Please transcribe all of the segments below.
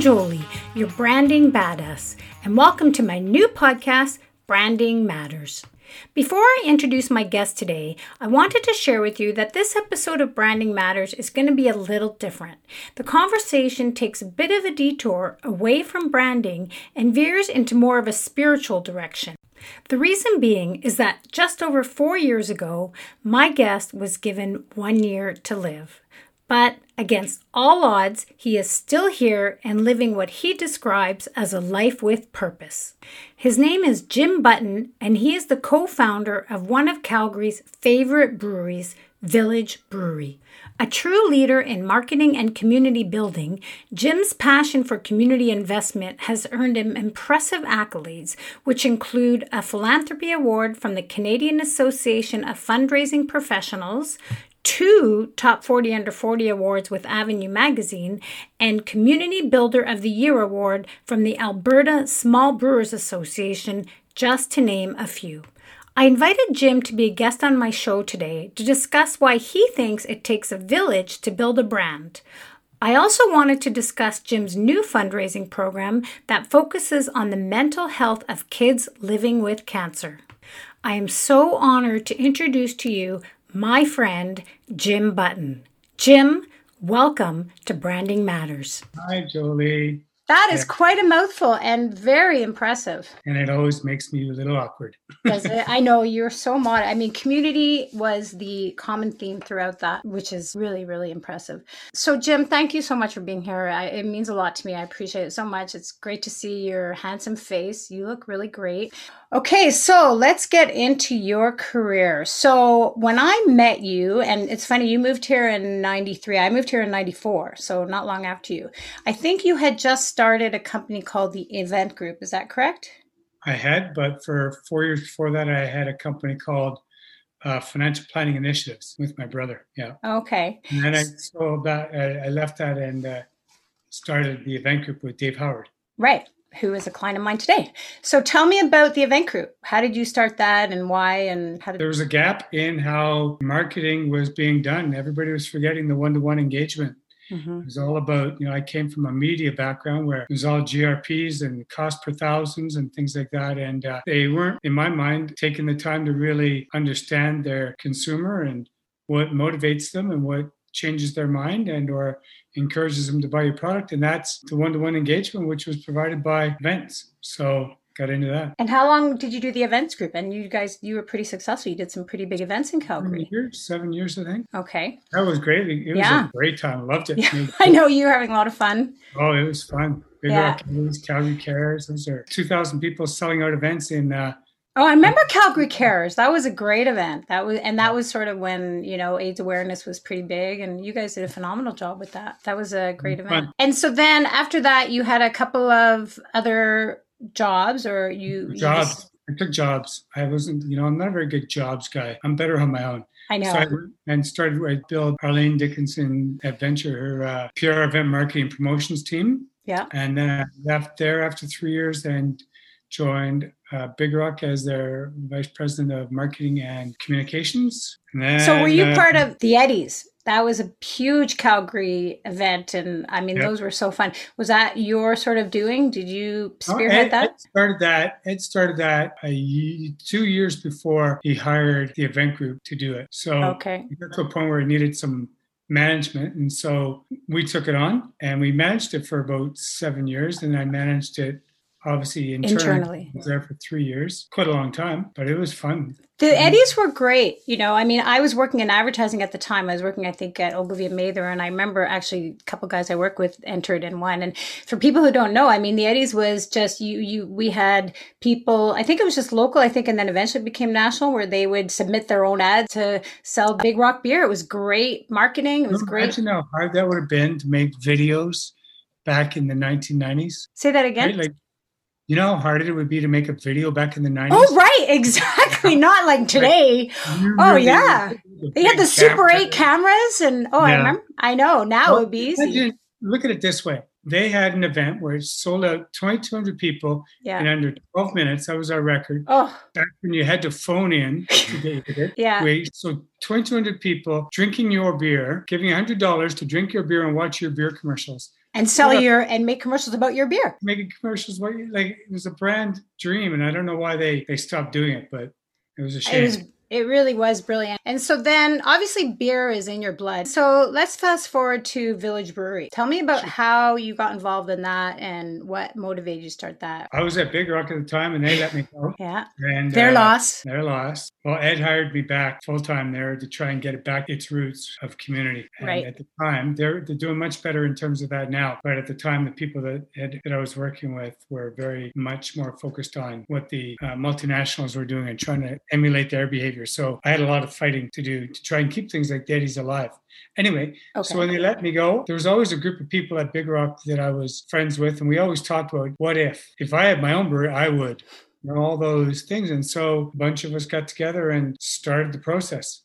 Jolie, your branding badass, and welcome to my new podcast, Branding Matters. Before I introduce my guest today, I wanted to share with you that this episode of Branding Matters is going to be a little different. The conversation takes a bit of a detour away from branding and veers into more of a spiritual direction. The reason being is that just over four years ago, my guest was given one year to live. But against all odds, he is still here and living what he describes as a life with purpose. His name is Jim Button, and he is the co founder of one of Calgary's favorite breweries, Village Brewery. A true leader in marketing and community building, Jim's passion for community investment has earned him impressive accolades, which include a philanthropy award from the Canadian Association of Fundraising Professionals, two Top 40 Under 40 awards with Avenue Magazine, and Community Builder of the Year award from the Alberta Small Brewers Association, just to name a few. I invited Jim to be a guest on my show today to discuss why he thinks it takes a village to build a brand. I also wanted to discuss Jim's new fundraising program that focuses on the mental health of kids living with cancer. I am so honored to introduce to you my friend Jim Button. Jim, welcome to Branding Matters. Hi, Jolie. That is quite a mouthful and very impressive. And it always makes me a little awkward. Does it? I know you're so modest. I mean, community was the common theme throughout that, which is really, really impressive. So, Jim, thank you so much for being here. I, it means a lot to me. I appreciate it so much. It's great to see your handsome face. You look really great. Okay, so let's get into your career. So, when I met you, and it's funny, you moved here in 93, I moved here in 94, so not long after you. I think you had just started a company called the Event Group. Is that correct? I had, but for four years before that, I had a company called uh, Financial Planning Initiatives with my brother. Yeah. Okay. And then I so that I, I left that and uh, started the Event Group with Dave Howard. Right who is a client of mine today. So tell me about the event group. How did you start that and why and how did There was a gap in how marketing was being done. Everybody was forgetting the one-to-one engagement. Mm-hmm. It was all about, you know, I came from a media background where it was all GRPs and cost per thousands and things like that. And uh, they weren't, in my mind, taking the time to really understand their consumer and what motivates them and what changes their mind and or encourages them to buy your product. And that's the one-to-one engagement which was provided by events. So got into that. And how long did you do the events group? And you guys you were pretty successful. You did some pretty big events in calgary. Seven years, seven years i think. Okay. That was great. It was yeah. a great time. Loved it. Yeah. i know you were having a lot of fun. Oh it was fun. Big yeah. calgary cares. Those are 2000 people selling out events in uh, Oh, I remember Calgary Cares. That was a great event. That was, and that was sort of when you know AIDS awareness was pretty big, and you guys did a phenomenal job with that. That was a great event. Fun. And so then after that, you had a couple of other jobs, or you jobs. You just... I took jobs. I wasn't, you know, I'm not a very good jobs guy. I'm better on my own. I know. So I, and started. I built Arlene Dickinson Adventure, her uh, PR event marketing promotions team. Yeah. And then I left there after three years and joined uh, Big Rock as their vice president of marketing and communications. And then, so, were you uh, part of the Eddies? That was a huge Calgary event, and I mean, yep. those were so fun. Was that your sort of doing? Did you spearhead Ed, that? Ed started that. Ed started that a, two years before he hired the event group to do it. So, okay, got to a point where it needed some management, and so we took it on, and we managed it for about seven years, and I managed it obviously internally. internally. I was there for three years, quite a long time, but it was fun. The Eddies were great. You know, I mean, I was working in advertising at the time. I was working, I think, at Ogilvy and Mather, and I remember actually a couple guys I work with entered in one. And for people who don't know, I mean, the Eddies was just you. You we had people. I think it was just local. I think, and then eventually it became national, where they would submit their own ad to sell Big Rock beer. It was great marketing. It was oh, great. Imagine how hard that would have been to make videos back in the 1990s. Say that again. Right? Like you know how hard it would be to make a video back in the 90s? Oh, right. Exactly. Not like today. oh, yeah. They had the Super 8 cameras. And oh, yeah. I remember. I know. Now well, it would be easy. Look at it this way. They had an event where it sold out 2,200 people yeah. in under 12 minutes. That was our record. Oh. Back when you had to phone in to get it. yeah. Wait, so 2,200 people drinking your beer, giving $100 to drink your beer and watch your beer commercials and sell yeah. your and make commercials about your beer. Making commercials, what like it was a brand dream, and I don't know why they they stopped doing it, but it was a shame. It was it really was brilliant. And so then obviously beer is in your blood. So let's fast forward to Village Brewery. Tell me about how you got involved in that and what motivated you to start that. I was at Big Rock at the time and they let me go. yeah. And their uh, loss. Their loss. Well, Ed hired me back full time there to try and get it back its roots of community. And right. At the time, they're they're doing much better in terms of that now. But at the time, the people that Ed, that I was working with were very much more focused on what the uh, multinationals were doing and trying to emulate their behavior. So I had a lot of fighting to do to try and keep things like the Eddies alive. Anyway, okay. so when they let me go, there was always a group of people at Big Rock that I was friends with, and we always talked about what if. If I had my own brewery, I would and all those things. And so a bunch of us got together and started the process.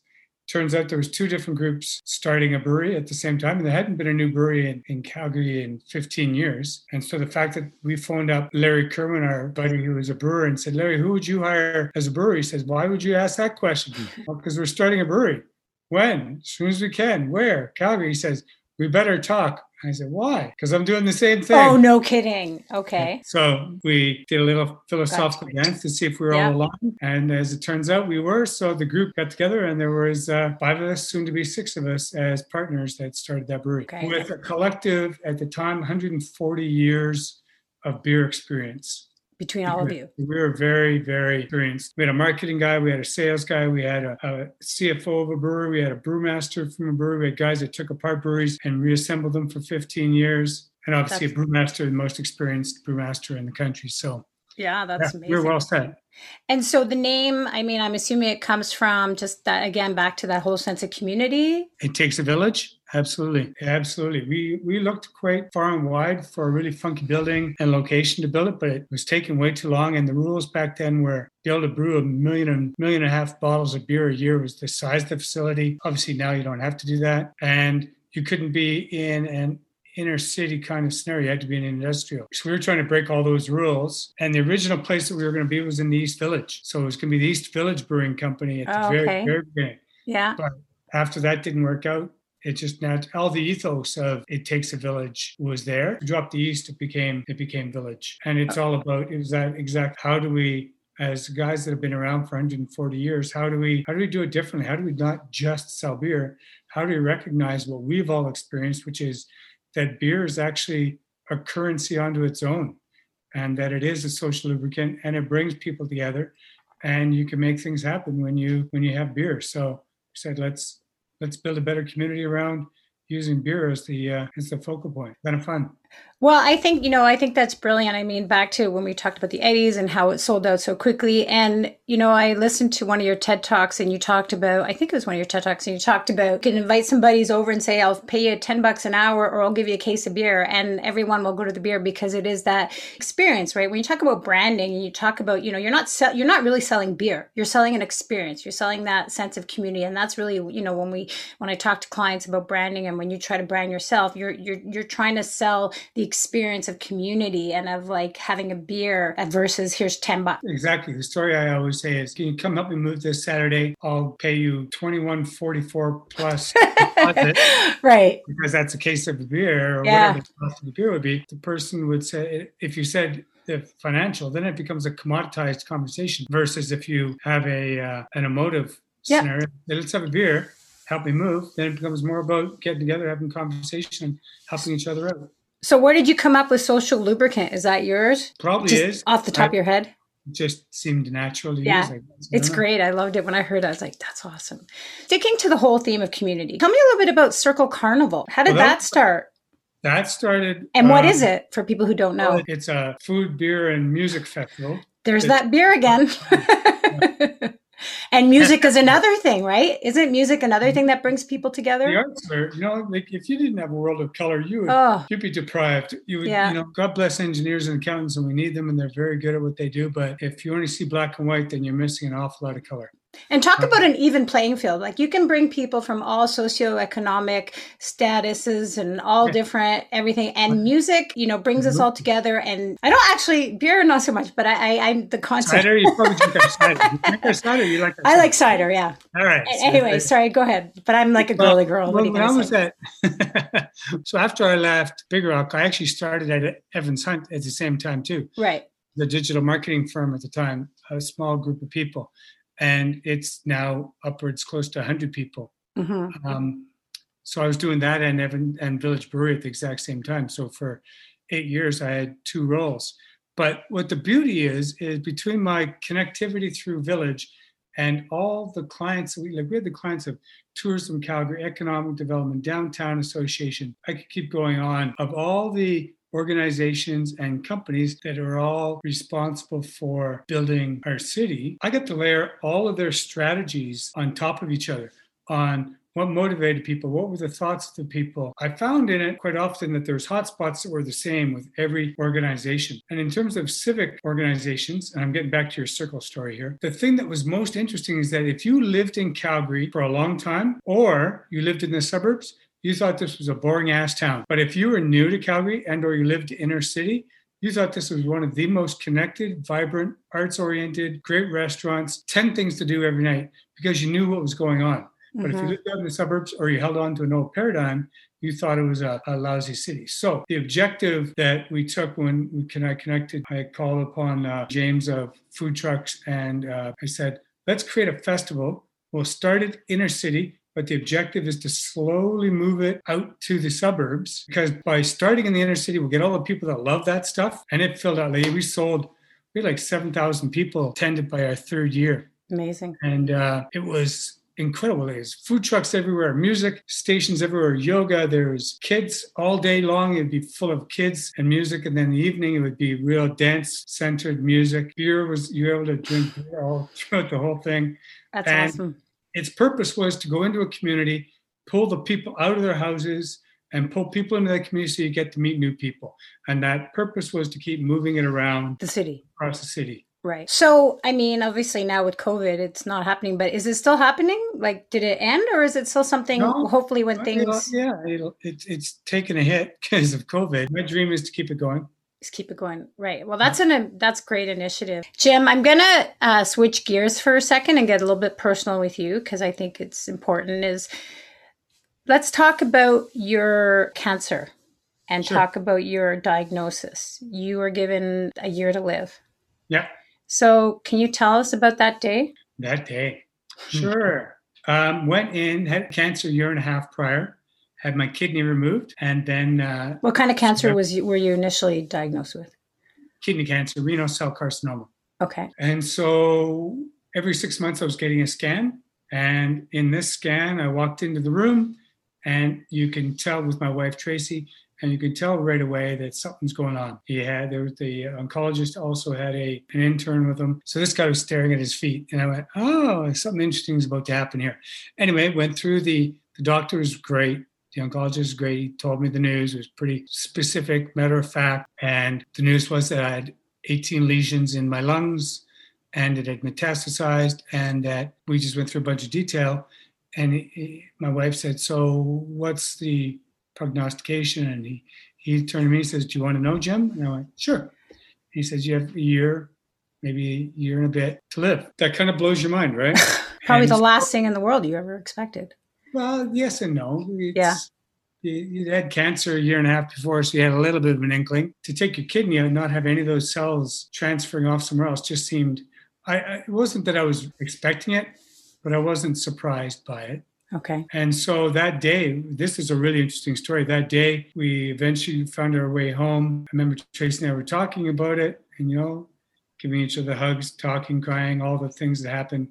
Turns out there was two different groups starting a brewery at the same time. And there hadn't been a new brewery in, in Calgary in 15 years. And so the fact that we phoned up Larry Kerwin, our buddy who was a brewer, and said, Larry, who would you hire as a brewery? He says, why would you ask that question? Hmm. well, because we're starting a brewery. When? As soon as we can. Where? Calgary. He says, we better talk. I said, why? Because I'm doing the same thing. Oh, no kidding. Okay. So we did a little philosophical dance to see if we were all aligned. And as it turns out, we were. So the group got together and there was uh, five of us, soon to be six of us as partners that started that brewery. Okay. With a collective, at the time, 140 years of beer experience between all of you? We were very, very experienced. We had a marketing guy, we had a sales guy, we had a, a, CFO of a brewery, we had a brewmaster from a brewery, we had guys that took apart breweries and reassembled them for 15 years. And obviously that's, a brewmaster, the most experienced brewmaster in the country. So yeah, that's yeah, amazing. We're well set. And so the name, I mean, I'm assuming it comes from just that again back to that whole sense of community. It takes a village. Absolutely. Absolutely. We we looked quite far and wide for a really funky building and location to build it, but it was taking way too long. And the rules back then were be able to brew a million and million and a half bottles of beer a year was the size of the facility. Obviously now you don't have to do that. And you couldn't be in an inner city kind of scenario. You had to be an industrial. So we were trying to break all those rules. And the original place that we were going to be was in the East Village. So it was going to be the East Village Brewing Company at the oh, very, very beginning. Yeah. But after that didn't work out, it just not all the ethos of it takes a village was there. Drop the east, it became it became village, and it's all about is that exact how do we as guys that have been around for 140 years how do we how do we do it differently? How do we not just sell beer? How do we recognize what we've all experienced which is that beer is actually a currency onto its own and that it is a social lubricant and it brings people together and you can make things happen when you when you have beer. So I said let's let's build a better community around using beer as the uh, as the focal point. Kind of fun well, I think, you know, I think that's brilliant. I mean, back to when we talked about the Eddies and how it sold out so quickly. And, you know, I listened to one of your TED Talks and you talked about, I think it was one of your TED Talks, and you talked about you can invite some buddies over and say, I'll pay you 10 bucks an hour or I'll give you a case of beer. And everyone will go to the beer because it is that experience, right? When you talk about branding and you talk about, you know, you're not, sell- you're not really selling beer. You're selling an experience. You're selling that sense of community. And that's really, you know, when we, when I talk to clients about branding and when you try to brand yourself, you're, you're, you're trying to sell the experience of community and of like having a beer versus here's 10 bucks. Exactly. The story I always say is, can you come help me move this Saturday? I'll pay you 2144 plus right. Because that's a case of beer or yeah. whatever the cost of the beer would be. The person would say, if you said the financial, then it becomes a commoditized conversation versus if you have a uh, an emotive yeah. scenario. Let's have a beer help me move, then it becomes more about getting together, having conversation, helping each other out. So where did you come up with social lubricant? Is that yours? Probably just is. Off the top I, of your head? just seemed natural to yeah, use. It's great. I loved it when I heard it. I was like, that's awesome. Sticking to the whole theme of community, tell me a little bit about Circle Carnival. How did well, that, that, start? That started. And what um, is it for people who don't know? It's a food, beer, and music festival. There's it's, that beer again. And music is another thing, right? Isn't music another thing that brings people together? The arts are, you know, like if you didn't have a world of color, you would oh. you'd be deprived. You would, yeah. you know, God bless engineers and accountants, and we need them, and they're very good at what they do. But if you only see black and white, then you're missing an awful lot of color. And talk about an even playing field. Like you can bring people from all socioeconomic statuses and all different everything. And music, you know, brings mm-hmm. us all together. And I don't actually beer not so much, but I, I am the concept. Cider, you probably drink cider. You drink cider. You like I like cider. Yeah. All right. So anyway, sorry. Go ahead. But I'm like a girly girl. Well, when I was at, so after I left Big Rock, I actually started at Evans Hunt at the same time too. Right. The digital marketing firm at the time, a small group of people and it's now upwards close to 100 people. Mm-hmm. Um, so I was doing that and Evan and Village Brewery at the exact same time. So for eight years, I had two roles. But what the beauty is, is between my connectivity through Village and all the clients, we like we had the clients of Tourism Calgary, Economic Development, Downtown Association. I could keep going on of all the organizations and companies that are all responsible for building our city, I get to layer all of their strategies on top of each other on what motivated people what were the thoughts of the people. I found in it quite often that there's hotspots that were the same with every organization. And in terms of civic organizations and i'm getting back to your circle story here the thing that was most interesting is that if you lived in calgary for a long time or you lived in the suburbs you thought this was a boring ass town. But if you were new to Calgary and or you lived inner city, you thought this was one of the most connected, vibrant, arts oriented, great restaurants, 10 things to do every night because you knew what was going on. Mm-hmm. But if you mm-hmm. lived out in the suburbs or you held on to an old paradigm, you thought it was a, a, lousy city. So the objective that we took when we can I connected, I called upon uh, James of food trucks and uh, I said, let's create a festival. We'll start it inner city but the objective is to slowly move it out to the suburbs because by starting in the inner city, we'll get all the people that love that stuff. And it filled out. Like we sold, we had like 7,000 people attended by our third year. Amazing. And uh, it was incredible. There's food trucks everywhere, music stations everywhere, yoga. There was kids all day long. It'd be full of kids and music. And then the evening, it would be real dance centered music. Beer was, you were able to drink beer all throughout the whole thing. That's and awesome its purpose was to go into a community, pull the people out of their houses, and pull people into that community so you get to meet new people. And that purpose was to keep moving it around the city, across the city. Right. So, I mean, obviously now with COVID, it's not happening, but is it still happening? Like, did it end or is it still something, no, hopefully, when things. yeah, it'll, it's, it's taken a hit because of COVID. My dream is to keep it going just keep it going. Right. Well that's an that's great initiative. Jim i'm gonna uh, switch gears for a second and get a little bit personal with you because i think it's important is let's talk about your cancer and sure. talk about your diagnosis. You were given a year to live. Yeah. So can you tell us about that day? That day. Sure. Um, went in had cancer a year and a half prior had my kidney removed, and then. Uh, what kind of cancer was you, were you initially diagnosed with? Kidney cancer, renal cell carcinoma. Okay. And so every six months I was getting a scan, and in this scan I walked into the room, and you can tell with my wife Tracy, and you can tell right away that something's going on. He had there was the oncologist also had a an intern with him, so this guy was staring at his feet, and I went, "Oh, something interesting is about to happen here." Anyway, went through the the doctor was great. The oncologist was great. He told me the news. It was pretty specific, matter of fact. And the news was that I had 18 lesions in my lungs and it had metastasized and that we just went through a bunch of detail. And he, my wife said, So what's the prognostication? And he, he turned to me and says, Do you want to know, Jim? And I went, Sure. He says, You have a year, maybe a year and a bit to live. That kind of blows your mind, right? Probably and the last thing in the world you ever expected. Well, yes and no. It's, yeah. You, had cancer a year and a half before, so you had a little bit of an inkling. To take your kidney out and not have any of those cells transferring off somewhere else just seemed. I, I it wasn't that I was expecting it, but I wasn't surprised by it. Okay. And so that day, this is a really interesting story. That day, we eventually found our way home. I remember Tracy and I were talking about it, and you know, giving each other hugs, talking, crying, all the things that happen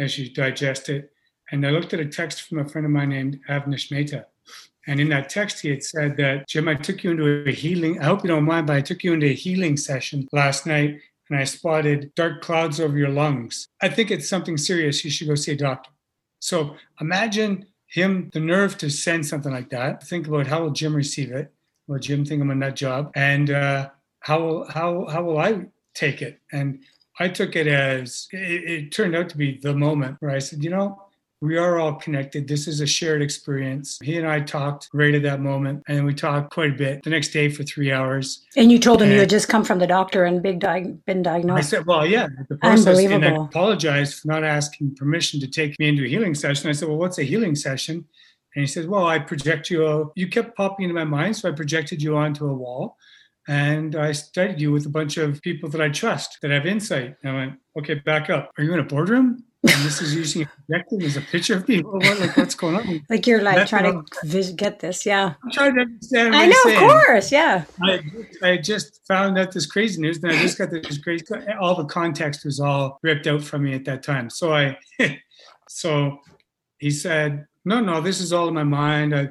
as you digest it. And I looked at a text from a friend of mine named Avnish Mehta. And in that text, he had said that, Jim, I took you into a healing, I hope you don't mind, but I took you into a healing session last night and I spotted dark clouds over your lungs. I think it's something serious. You should go see a doctor. So imagine him, the nerve to send something like that. Think about how will Jim receive it? Will Jim think I'm on that job? And uh, how, will, how, how will I take it? And I took it as it, it turned out to be the moment where I said, you know, we are all connected. This is a shared experience. He and I talked right at that moment, and we talked quite a bit the next day for three hours. And you told him and you had just come from the doctor and big di- been diagnosed. I said, "Well, yeah, the process." Unbelievable. And I apologized for not asking permission to take me into a healing session. I said, "Well, what's a healing session?" And he says, "Well, I project you. You kept popping into my mind, so I projected you onto a wall." And I studied you with a bunch of people that I trust, that have insight. And I went, okay, back up. Are you in a boardroom? And this is using projecting as a picture of people. What, like what's going on? Like you're like That's trying to vis- get this, yeah. I'm trying to understand. I know, of course, yeah. I, I just found out this crazy news, and I just got this crazy. All the context was all ripped out from me at that time. So I, so he said, "No, no, this is all in my mind." I,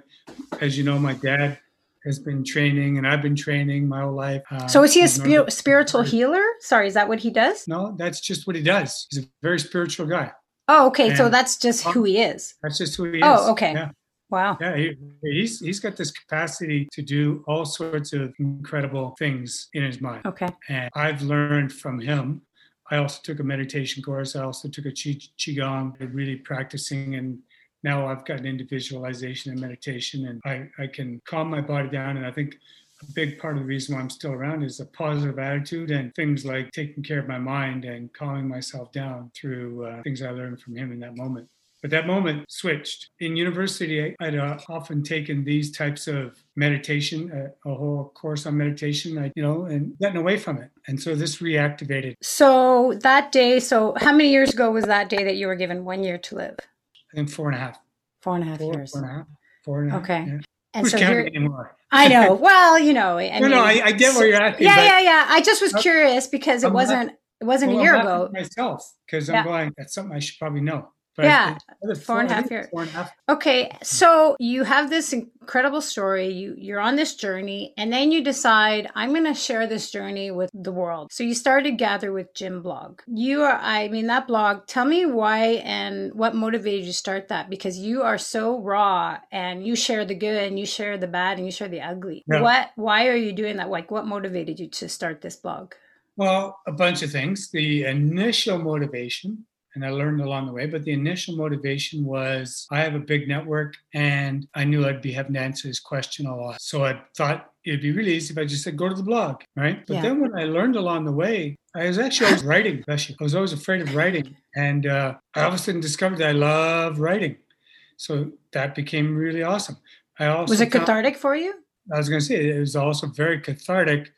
as you know, my dad has been training and I've been training my whole life. Uh, so is he a spi- spiritual healer? Sorry, is that what he does? No, that's just what he does. He's a very spiritual guy. Oh, okay. And so that's just who he is. That's just who he oh, is. Oh, okay. Yeah. Wow. Yeah, he, he's he's got this capacity to do all sorts of incredible things in his mind. Okay. And I've learned from him. I also took a meditation course. I also took a qi, qigong, really practicing and now I've gotten into visualization and meditation and I, I can calm my body down. And I think a big part of the reason why I'm still around is a positive attitude and things like taking care of my mind and calming myself down through uh, things I learned from him in that moment. But that moment switched. In university, I'd uh, often taken these types of meditation, uh, a whole course on meditation, I, you know, and gotten away from it. And so this reactivated. So that day, so how many years ago was that day that you were given one year to live? I think four and a half. Four and a half four, years. Four and a half. Four and a half. Okay. Yeah. And Who's so counting anymore? I know. Well, you know. I no, mean, no, I, I get where you're at. Yeah, yeah, yeah. I just was curious because it I'm wasn't. Not, it wasn't well, a year ago. Myself, because yeah. I'm going. That's something I should probably know. But yeah, four and a half years. Four and a half. Okay, so you have this incredible story. You you're on this journey, and then you decide I'm going to share this journey with the world. So you started Gather with Jim blog. You are, I mean, that blog. Tell me why and what motivated you to start that because you are so raw and you share the good and you share the bad and you share the ugly. Yeah. What? Why are you doing that? Like, what motivated you to start this blog? Well, a bunch of things. The initial motivation and I learned along the way. But the initial motivation was I have a big network and I knew I'd be having to answer this question a lot. So I thought it'd be really easy if I just said, go to the blog, right? But yeah. then when I learned along the way, I was actually always writing, especially. I was always afraid of writing. And uh, I all of a sudden discovered that I love writing. So that became really awesome. I also was it cathartic for you? I was going to say it was also very cathartic.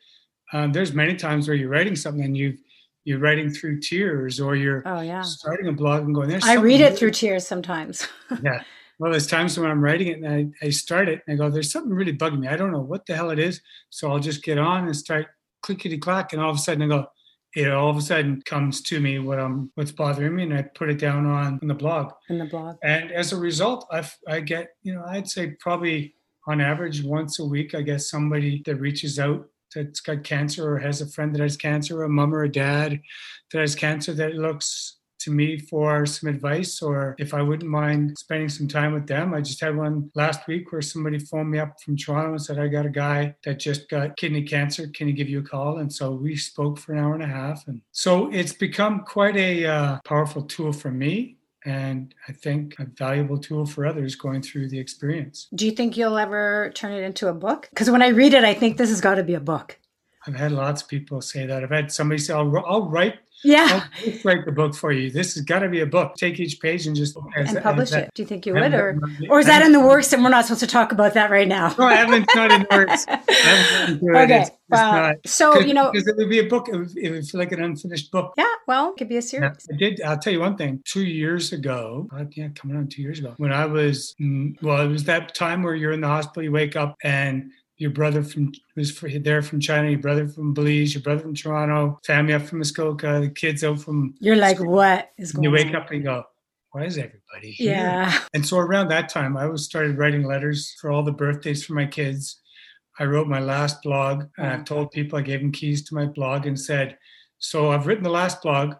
Um, there's many times where you're writing something and you've you're writing through tears or you're oh, yeah. starting a blog and going there. I read it through tears sometimes. yeah. Well, there's times when I'm writing it and I, I start it and I go, there's something really bugging me. I don't know what the hell it is. So I'll just get on and start clickety clack. And all of a sudden I go, it all of a sudden comes to me what I'm what's bothering me and I put it down on, on the blog. In the blog. And as a result, I I get, you know, I'd say probably on average once a week, I guess somebody that reaches out that's got cancer or has a friend that has cancer, a mom or a dad that has cancer that looks to me for some advice or if I wouldn't mind spending some time with them. I just had one last week where somebody phoned me up from Toronto and said, I got a guy that just got kidney cancer. Can he give you a call? And so we spoke for an hour and a half. And so it's become quite a uh, powerful tool for me and I think a valuable tool for others going through the experience. Do you think you'll ever turn it into a book? Because when I read it, I think this has got to be a book. I've had lots of people say that. I've had somebody say, I'll, I'll write yeah. I'll write the book for you. This has got to be a book. Take each page and just and publish it. Do you think you would, or or is that in the works and we're not supposed to talk about that right now? no, I haven't. Not in works. okay. It's, wow. So you know, because it would be a book. It would, it would, feel like an unfinished book. Yeah. Well, it could be a series. I did. I'll tell you one thing. Two years ago, yeah, coming on two years ago, when I was mm, well, it was that time where you're in the hospital. You wake up and your brother from was there from China, your brother from Belize, your brother from Toronto, family up from Muskoka, the kids out from. You're like, what is going? You wake on? up and you go, why is everybody here? Yeah. And so around that time, I was started writing letters for all the birthdays for my kids. I wrote my last blog, and I told people I gave them keys to my blog and said, "So I've written the last blog.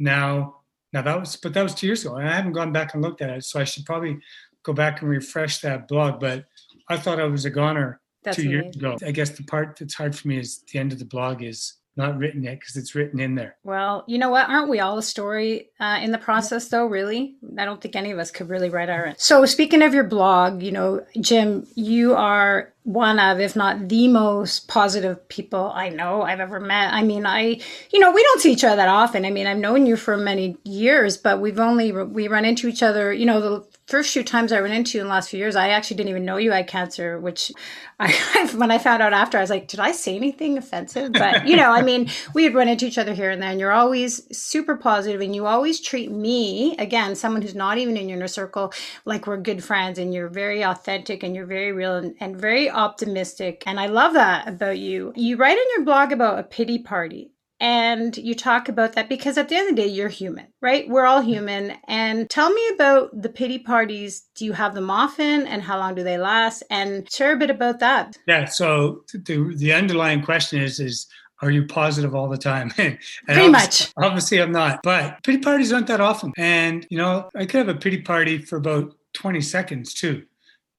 Now, now that was, but that was two years ago, and I haven't gone back and looked at it. So I should probably go back and refresh that blog. But I thought I was a goner that's two amazing. years ago. I guess the part that's hard for me is the end of the blog is not written yet because it's written in there. Well, you know what? Aren't we all a story uh, in the process, though? Really, I don't think any of us could really write our own. So, speaking of your blog, you know, Jim, you are one of, if not the most positive people I know I've ever met. I mean, I, you know, we don't see each other that often. I mean, I've known you for many years, but we've only, we run into each other, you know, the first few times I ran into you in the last few years, I actually didn't even know you had cancer, which I, when I found out after, I was like, did I say anything offensive? But, you know, I mean, we had run into each other here and there, and you're always super positive and you always treat me, again, someone who's not even in your inner circle, like we're good friends and you're very authentic and you're very real and, and very optimistic. And I love that about you. You write in your blog about a pity party and you talk about that because at the end of the day you're human right we're all human and tell me about the pity parties do you have them often and how long do they last and share a bit about that yeah so the, the underlying question is is are you positive all the time? and Pretty much. Obviously, I'm not. But pity parties aren't that often. And, you know, I could have a pity party for about 20 seconds too.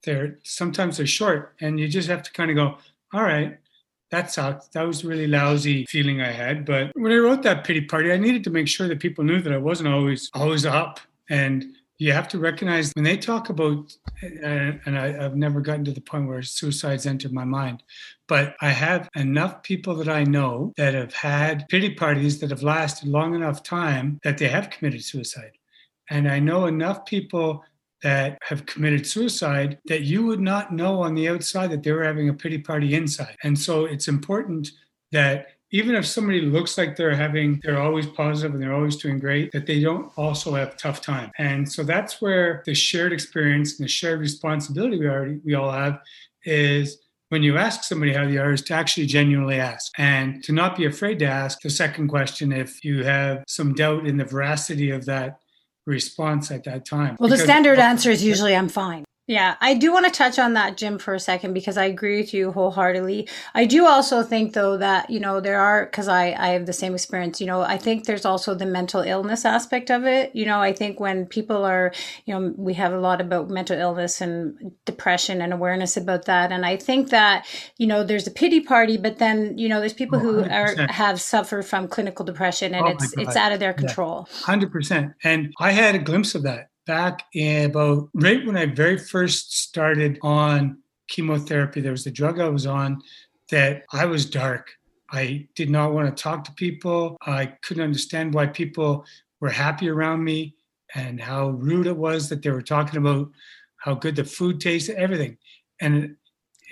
They're sometimes they're short, and you just have to kind of go, all right, that sucked. That was a really lousy feeling I had. But when I wrote that pity party, I needed to make sure that people knew that I wasn't always always up. And you have to recognize when they talk about, uh, and I, have never gotten to the point where suicide's entered my mind, but I have enough people that I know that have had pity parties that have lasted long enough time that they have committed suicide. And I know enough people that have committed suicide that you would not know on the outside that they were having a pity party inside. And so it's important that even if somebody looks like they're having they're always positive and they're always doing great that they don't also have tough time and so that's where the shared experience and the shared responsibility we already we all have is when you ask somebody how they are is to actually genuinely ask and to not be afraid to ask the second question if you have some doubt in the veracity of that response at that time. Well, the standard answer is usually I'm fine. Yeah, I do want to touch on that, Jim, for a second because I agree with you wholeheartedly. I do also think, though, that you know there are because I I have the same experience. You know, I think there's also the mental illness aspect of it. You know, I think when people are, you know, we have a lot about mental illness and depression and awareness about that, and I think that you know there's a pity party, but then you know there's people oh, who are have suffered from clinical depression and oh it's it's out of their control. Hundred percent, and I had a glimpse of that back in about right when I very first started on chemotherapy, there was a drug I was on that I was dark. I did not want to talk to people. I couldn't understand why people were happy around me and how rude it was that they were talking about how good the food tasted, everything. And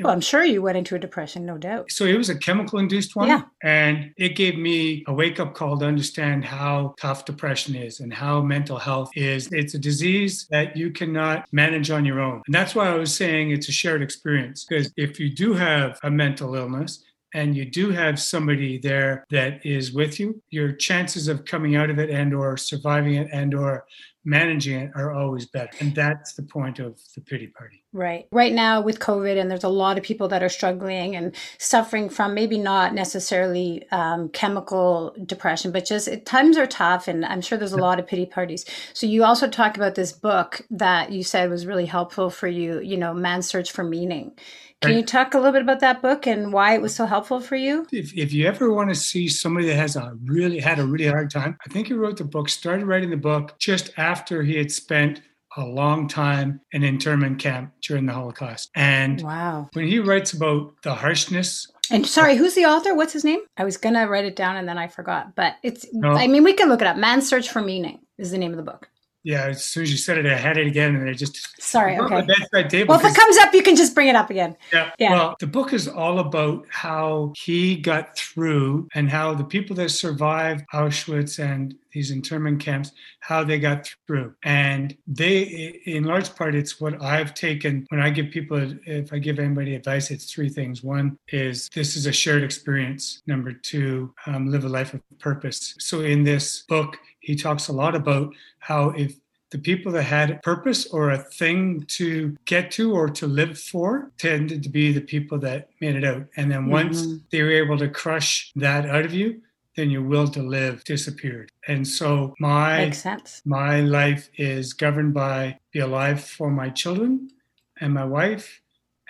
well, I'm sure you went into a depression, no doubt. So it was a chemical induced one. Yeah. And it gave me a wake up call to understand how tough depression is and how mental health is. It's a disease that you cannot manage on your own. And that's why I was saying it's a shared experience. Because if you do have a mental illness, and you do have somebody there that is with you your chances of coming out of it and or surviving it and or managing it are always better. And that's the point of the pity party. Right. Right now with COVID, and there's a lot of people that are struggling and suffering from maybe not necessarily um, chemical depression, but just it, times are tough. And I'm sure there's a lot of pity parties. So you also talk about this book that you said was really helpful for you, you know, Man's Search for Meaning. Can you talk a little bit about that book and why it was so helpful for you? If, if you ever want to see somebody that has a really had a really hard time, I think he wrote the book, started writing the book just after he had spent a long time in internment camp during the Holocaust. And wow. when he writes about the harshness and sorry, who's the author? What's his name? I was gonna write it down and then I forgot. But it's no. I mean we can look it up. Man's Search for Meaning is the name of the book yeah, as soon as you said it, I had it again, and I just sorry. Okay. Table Well, if it comes up, you can just bring it up again. Yeah. yeah. Well, the book is all about how he got through and how the people that survived Auschwitz and these internment camps, how they got through, and they, in large part, it's what I've taken when I give people. If I give anybody advice, it's three things. One is this is a shared experience. Number two, um, live a life of purpose. So in this book he talks a lot about how if the people that had a purpose or a thing to get to or to live for tended to be the people that made it out. And then once mm-hmm. they were able to crush that out of you, then your will to live disappeared. And so my my life is governed by be alive for my children and my wife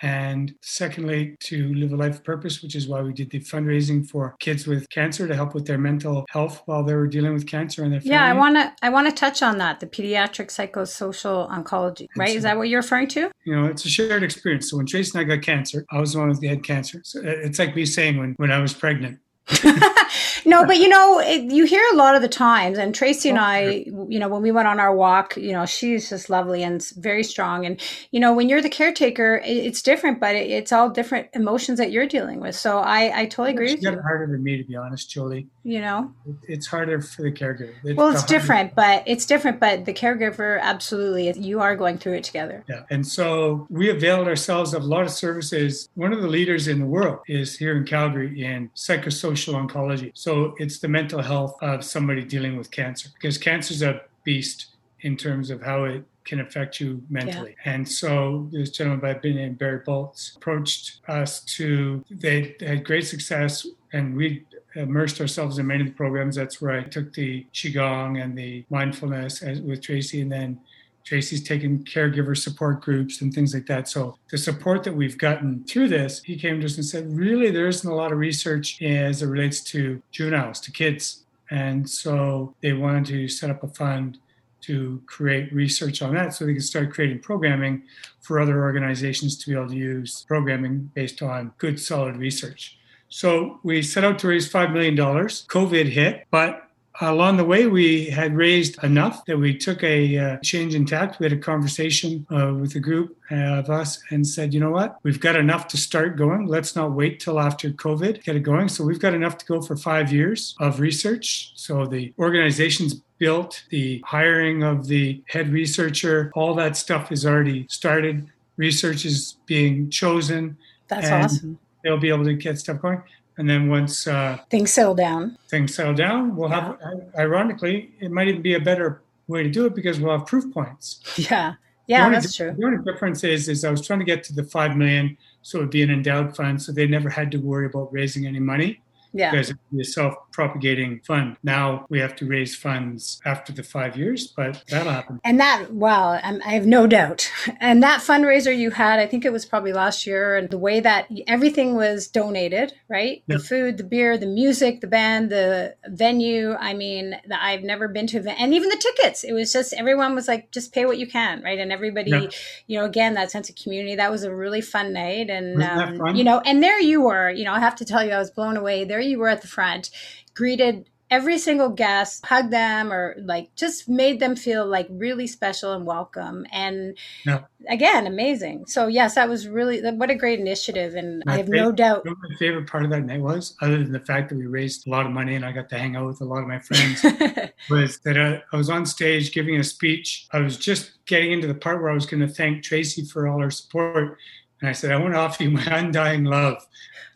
And secondly, to live a life of purpose, which is why we did the fundraising for kids with cancer to help with their mental health while they were dealing with cancer and their family. Yeah, I want to I want to touch on that, the pediatric psychosocial oncology, right? Is that what you're referring to? You know, it's a shared experience. So when Tracy and I got cancer, I was the one who had cancer. So uh, it's like me saying when, when I was pregnant, no, but you know, it, you hear a lot of the times, and Tracy and oh, I, you know, when we went on our walk, you know, she's just lovely and very strong. And, you know, when you're the caretaker, it, it's different, but it, it's all different emotions that you're dealing with. So I, I totally agree with you. It's harder than me, to be honest, Jolie. You know, it's harder for the caregiver. It's well, it's different, but it's different, but the caregiver, absolutely, you are going through it together. Yeah. And so we availed ourselves of a lot of services. One of the leaders in the world is here in Calgary in psychosocial oncology. So it's the mental health of somebody dealing with cancer because cancer is a beast in terms of how it can affect you mentally. Yeah. And so this gentleman by the name Barry Bultz approached us to, they had great success and we immersed ourselves in many of the programs. That's where I took the Qigong and the mindfulness with Tracy and then Tracy's taken caregiver support groups and things like that. So the support that we've gotten through this, he came to us and said, really, there isn't a lot of research as it relates to juveniles, to kids. And so they wanted to set up a fund to create research on that so they could start creating programming for other organizations to be able to use programming based on good, solid research. So we set out to raise $5 million. COVID hit, but Along the way, we had raised enough that we took a uh, change in tact. We had a conversation uh, with a group of us and said, you know what, we've got enough to start going. Let's not wait till after COVID, get it going. So we've got enough to go for five years of research. So the organization's built, the hiring of the head researcher, all that stuff is already started. Research is being chosen. That's awesome. They'll be able to get stuff going. And then once uh, things settle down, things settle down, we'll yeah. have, ironically, it might even be a better way to do it because we'll have proof points. Yeah. Yeah, that's true. The only difference is, is I was trying to get to the 5 million. So it would be an endowed fund. So they never had to worry about raising any money yeah. because it's a self-propagating fund. Now we have to raise funds after the five years, but that'll happen. And that, well, I have no doubt. And that fundraiser you had, I think it was probably last year, and the way that everything was donated, right? The food, the beer, the music, the band, the venue. I mean, I've never been to, and even the tickets. It was just everyone was like, just pay what you can, right? And everybody, you know, again, that sense of community. That was a really fun night, and um, you know, and there you were. You know, I have to tell you, I was blown away. There there you were at the front, greeted every single guest, hugged them, or like just made them feel like really special and welcome. And yeah. again, amazing. So yes, that was really what a great initiative, and my I have favorite, no doubt. You know my favorite part of that night was, other than the fact that we raised a lot of money and I got to hang out with a lot of my friends, was that I, I was on stage giving a speech. I was just getting into the part where I was going to thank Tracy for all her support. And I said, I want to offer you my undying love.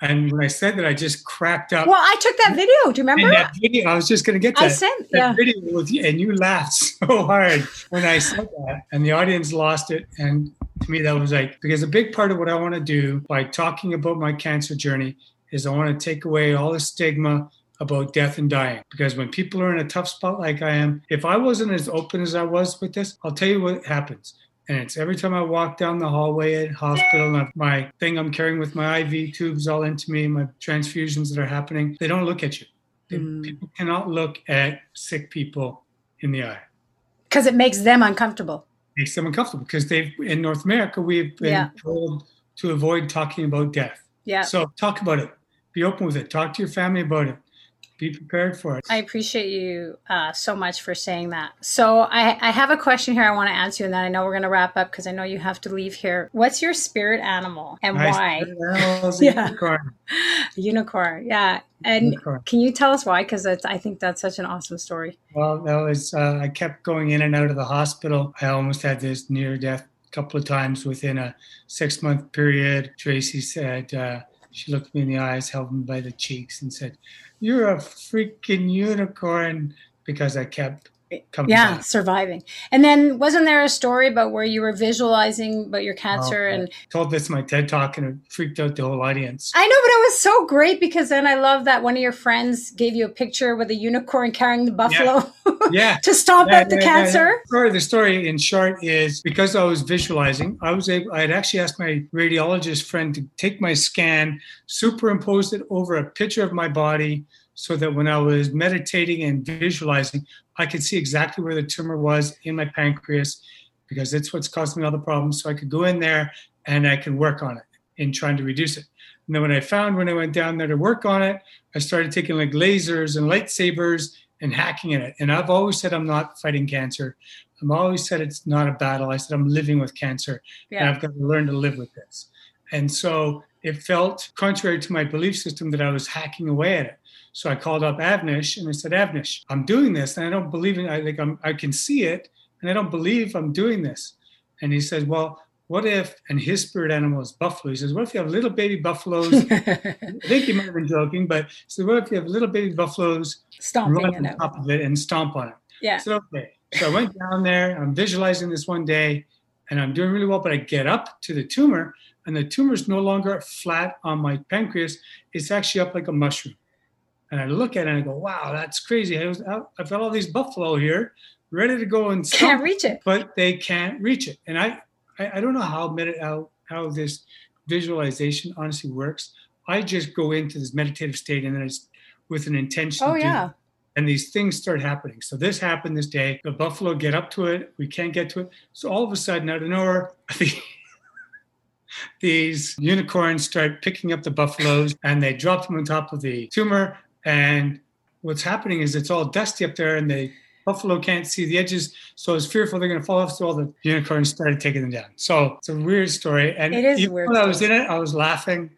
And when I said that, I just cracked up. Well, I took that video. Do you remember? that video, I was just going to get that. I sent, that yeah. video with you, and you laughed so hard when I said that, and the audience lost it. And to me, that was like because a big part of what I want to do by talking about my cancer journey is I want to take away all the stigma about death and dying. Because when people are in a tough spot like I am, if I wasn't as open as I was with this, I'll tell you what happens and it's every time I walk down the hallway at hospital, and my thing I'm carrying with my IV tubes all into me, my transfusions that are happening, they don't look at you. Mm. People cannot look at sick people in the eye because it makes them uncomfortable. Makes them uncomfortable because they've in North America we've been yeah. told to avoid talking about death. Yeah. So talk about it. Be open with it. Talk to your family about it be prepared for it. I appreciate you uh, so much for saying that. So I, I have a question here I want to answer, and then I know we're going to wrap up because I know you have to leave here. What's your spirit animal and My why? yeah. unicorn. unicorn, yeah. And unicorn. can you tell us why? Because I think that's such an awesome story. Well, that was uh, I kept going in and out of the hospital. I almost had this near death couple of times within a six month period. Tracy said, uh, she looked me in the eyes, held me by the cheeks, and said, you're a freaking unicorn because I kept coming yeah back. surviving and then wasn't there a story about where you were visualizing about your oh, cancer oh, and I told this in my ted talk and it freaked out the whole audience i know but it was so great because then i love that one of your friends gave you a picture with a unicorn carrying the buffalo yeah. yeah. to stomp yeah, out the yeah, cancer. Yeah. Story, the story in short is because I was visualizing, I was able, I had actually asked my radiologist friend to take my scan, superimpose it over a picture of my body so that when I was meditating and visualizing, I could see exactly where the tumor was in my pancreas because that's what's causing me all the problems. So I could go in there and I could work on it in trying to reduce it. And then when I found when I went down there to work on it, I started taking like lasers and lightsabers and hacking in it. And I've always said I'm not fighting cancer. I've always said it's not a battle. I said I'm living with cancer yeah. and I've got to learn to live with this. And so it felt contrary to my belief system that I was hacking away at it. So I called up Avnish and I said, Avnish, I'm doing this and I don't believe in I think I'm I can see it and I don't believe I'm doing this. And he said, Well, what if, and his spirit animal is buffalo. He says, What if you have little baby buffaloes? I think he might have been joking, but so What if you have little baby buffaloes Stomping on top of it and stomp on it? Yeah. So okay. So I went down there, I'm visualizing this one day, and I'm doing really well, but I get up to the tumor, and the tumor is no longer flat on my pancreas. It's actually up like a mushroom. And I look at it and I go, wow, that's crazy. I was, I've got all these buffalo here ready to go and can't reach it, but they can't reach it. And I, I, I don't know how, med- how, how this visualization honestly works. I just go into this meditative state and then it's with an intention. Oh, yeah. and these things start happening. So this happened this day. The buffalo get up to it. We can't get to it. So all of a sudden, out of nowhere, the, these unicorns start picking up the buffaloes and they drop them on top of the tumor and what's happening is it's all dusty up there and the buffalo can't see the edges. So it's fearful they're going to fall off. So all the unicorns started taking them down. So it's a weird story. And it is weird. When I was in it, I was laughing.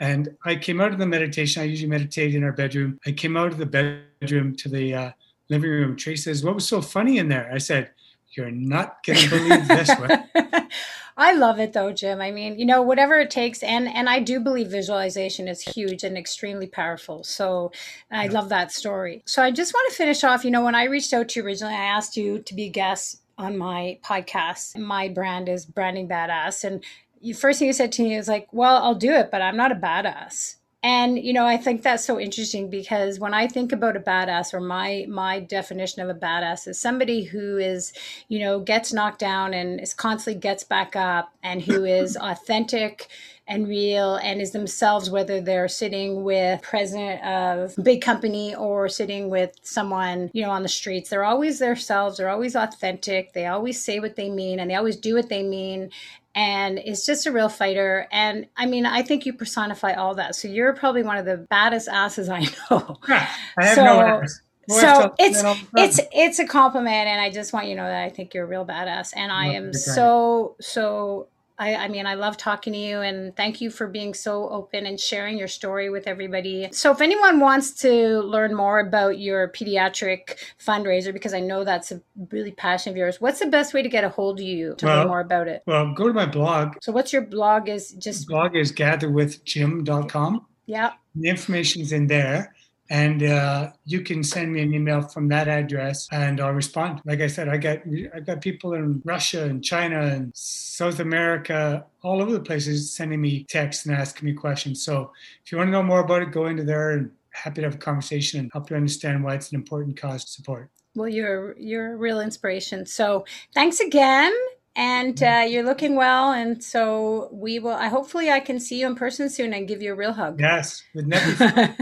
And I came out of the meditation. I usually meditate in our bedroom. I came out of the bedroom to the uh, living room. Trace says, What was so funny in there? I said, You're not going to believe this one. I love it though, Jim. I mean, you know, whatever it takes, and and I do believe visualization is huge and extremely powerful. So I love that story. So I just want to finish off. You know, when I reached out to you originally, I asked you to be a guest on my podcast. My brand is Branding Badass, and the first thing you said to me was like, "Well, I'll do it, but I'm not a badass." And you know, I think that's so interesting because when I think about a badass or my my definition of a badass is somebody who is, you know, gets knocked down and is constantly gets back up and who is authentic and real and is themselves whether they're sitting with president of big company or sitting with someone you know on the streets they're always themselves they're always authentic they always say what they mean and they always do what they mean and is just a real fighter. And I mean, I think you personify all that. So you're probably one of the baddest asses I know. Yeah, I have so, no ass. So it's it's it's a compliment, and I just want you to know that I think you're a real badass, and I am so so I, I, mean, I love talking to you and thank you for being so open and sharing your story with everybody. So, if anyone wants to learn more about your pediatric fundraiser, because I know that's a really passion of yours, what's the best way to get a hold of you to well, learn more about it? Well, go to my blog. So, what's your blog? Is just blog is gatherwithjim.com. Yeah. The information's in there and uh, you can send me an email from that address and I'll respond. Like I said, I got I got people in Russia and China and South America, all over the places, sending me texts and asking me questions. So if you want to know more about it, go into there and happy to have a conversation and help you understand why it's an important cause to support. Well, you're you're a real inspiration. So thanks again and uh, you're looking well. And so we will. I hopefully I can see you in person soon and give you a real hug. Yes, with never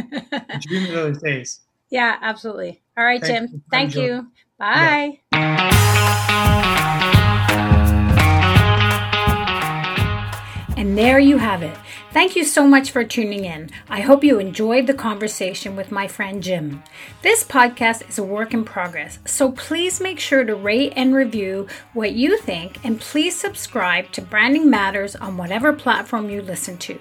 dream of those days. Yeah, absolutely. All right, Thank Jim. Thank you. Bye. And there you have it. Thank you so much for tuning in. I hope you enjoyed the conversation with my friend Jim. This podcast is a work in progress, so please make sure to rate and review what you think and please subscribe to Branding Matters on whatever platform you listen to.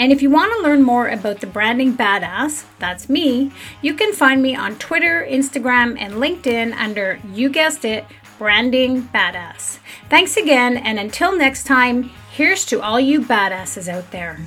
And if you want to learn more about the branding badass, that's me, you can find me on Twitter, Instagram, and LinkedIn under, you guessed it, Branding Badass. Thanks again, and until next time, Here's to all you badasses out there.